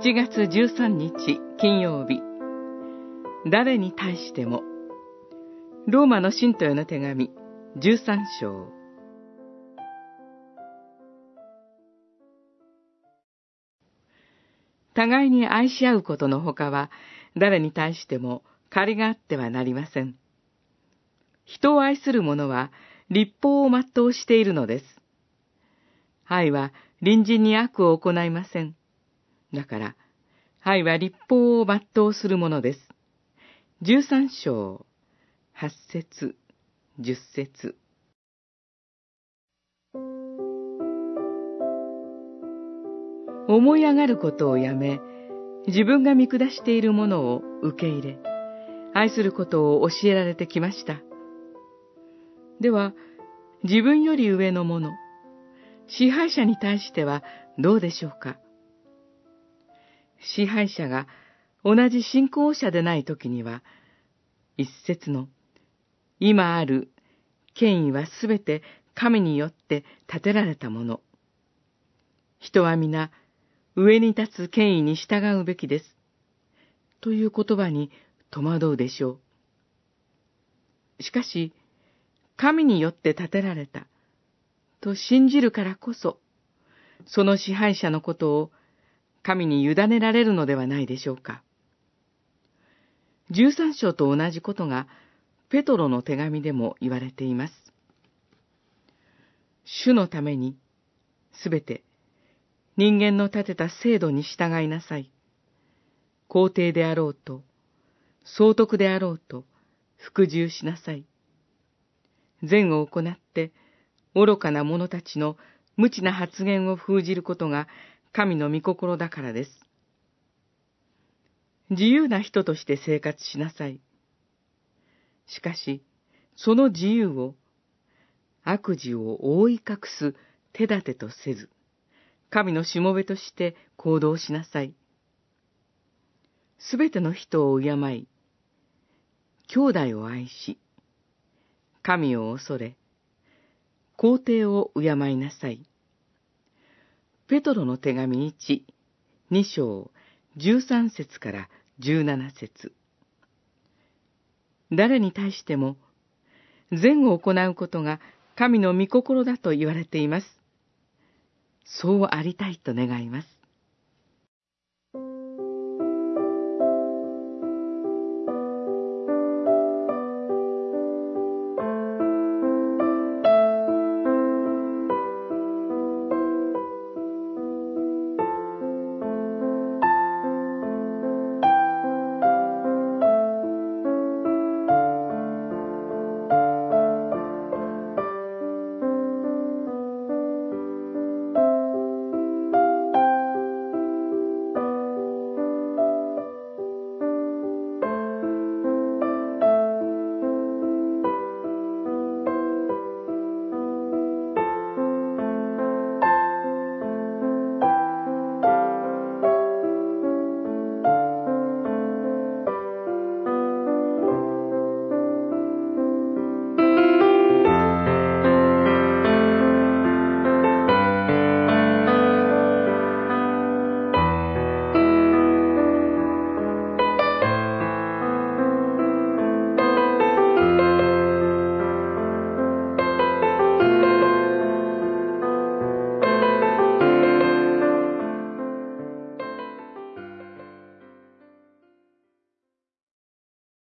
7月13日金曜日誰に対してもローマの信徒への手紙13章互いに愛し合うことのほかは誰に対しても借りがあってはなりません。人を愛する者は立法を全うしているのです。愛は隣人に悪を行いません。だから、愛は立法を全うするものです。十三章、八節、十節。思い上がることをやめ、自分が見下しているものを受け入れ、愛することを教えられてきました。では、自分より上のもの、支配者に対してはどうでしょうか？支配者が同じ信仰者でない時には、一節の、今ある権威はすべて神によって建てられたもの。人は皆、上に立つ権威に従うべきです。という言葉に戸惑うでしょう。しかし、神によって建てられた、と信じるからこそ、その支配者のことを神に委ねられるのではないでしょうか。十三章と同じことが、ペトロの手紙でも言われています。主のために、すべて、人間の立てた制度に従いなさい。皇帝であろうと、総督であろうと、服従しなさい。善を行って、愚かな者たちの無知な発言を封じることが神の御心だからです。自由な人として生活しなさい。しかし、その自由を悪事を覆い隠す手立てとせず、神のしもべとして行動しなさい。すべての人を敬い、兄弟を愛し、神を恐れ、皇帝を敬いなさい。ペトロの手紙1、2章、13節から17節誰に対しても、善を行うことが神の御心だと言われています。そうありたいと願います。